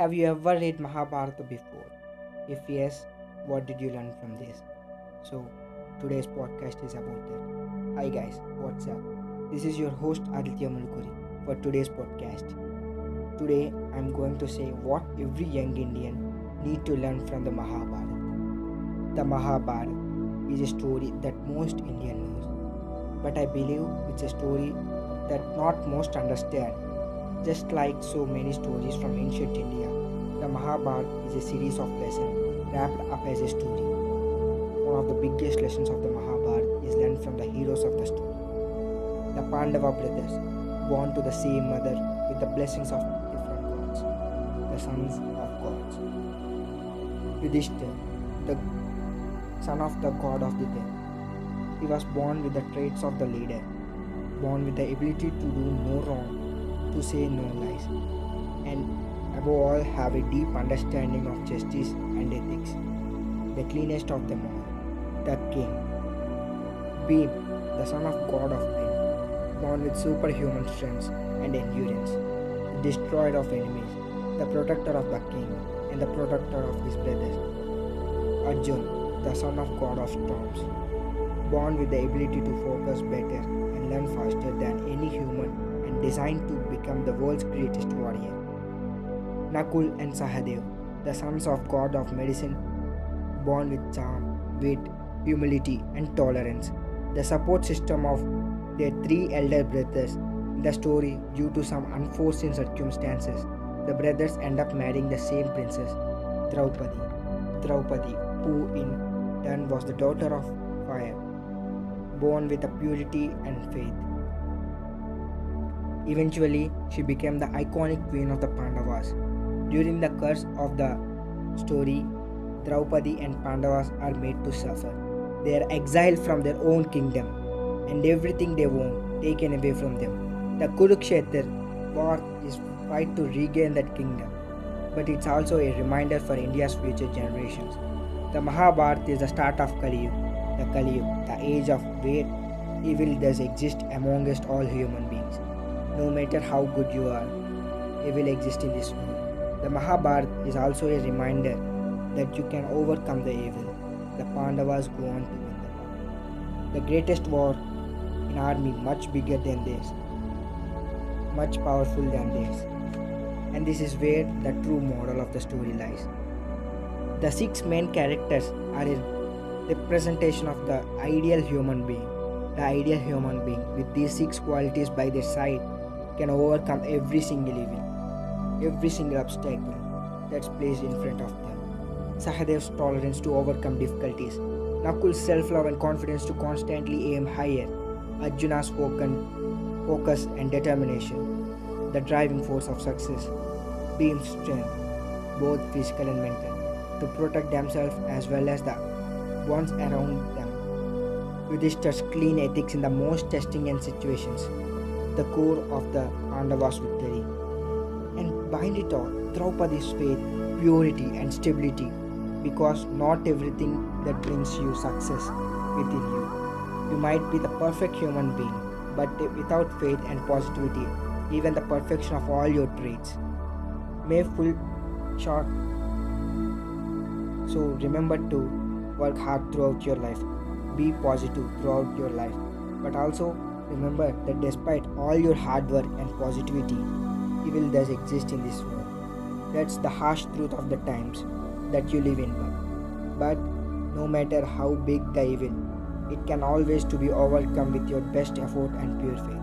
Have you ever read Mahabharata before? If yes, what did you learn from this? So, today's podcast is about that. Hi guys, what's up? This is your host Aditya Mulkuri for today's podcast. Today, I'm going to say what every young Indian need to learn from the Mahabharata. The Mahabharata is a story that most Indian knows, but I believe it's a story that not most understand. Just like so many stories from ancient India, the Mahabharata is a series of lessons wrapped up as a story. One of the biggest lessons of the Mahabharata is learned from the heroes of the story. The Pandava brothers, born to the same mother with the blessings of different gods, the sons of gods. Yudhishthir, the son of the god of the death. He was born with the traits of the leader, born with the ability to do no wrong, to say no lies, and above all have a deep understanding of justice and ethics. The cleanest of them all, the king. Bhim, the son of god of men, born with superhuman strength and endurance, the destroyer of enemies, the protector of the king, and the protector of his brothers. Arjun, the son of god of storms, born with the ability to focus better and learn faster than any human designed to become the world's greatest warrior. Nakul and Sahadev, the sons of god of medicine, born with charm, wit, humility, and tolerance. The support system of their three elder brothers. In the story, due to some unforeseen circumstances, the brothers end up marrying the same princess, Draupadi. Draupadi, who in turn was the daughter of fire, born with a purity and faith. Eventually, she became the iconic queen of the Pandavas. During the course of the story, Draupadi and Pandavas are made to suffer. They are exiled from their own kingdom and everything they own taken away from them. The Kurukshetra war is fight to regain that kingdom, but it's also a reminder for India's future generations. The Mahabharata is the start of Kali Yuga, the Kali Yuga, the age of where evil does exist amongst all human beings. No matter how good you are, evil exists in this world. The Mahabharata is also a reminder that you can overcome the evil. The Pandavas go on to win the war. The greatest war in army much bigger than theirs, much powerful than theirs. And this is where the true moral of the story lies. The six main characters are a representation of the ideal human being. The ideal human being with these six qualities by their side can overcome every single evil, every single obstacle that's placed in front of them. Sahadev's tolerance to overcome difficulties, Nakul's self-love and confidence to constantly aim higher, Arjuna's focus and determination, the driving force of success, Bhim's strength, both physical and mental, to protect themselves as well as the ones around them. Yudhishthir's clean ethics in the most testing and situations, the core of the Pandavas' victory. And behind it all, Draupadi's faith, purity, and stability, because not everything that brings you success within you. You might be the perfect human being, but without faith and positivity, even the perfection of all your traits may fall short. So remember to work hard throughout your life, be positive throughout your life, but also remember that despite all your hard work and positivity, evil does exist in this world. That's the harsh truth of the times that you live in. But no matter how big the evil, it can always to be overcome with your best effort and pure faith.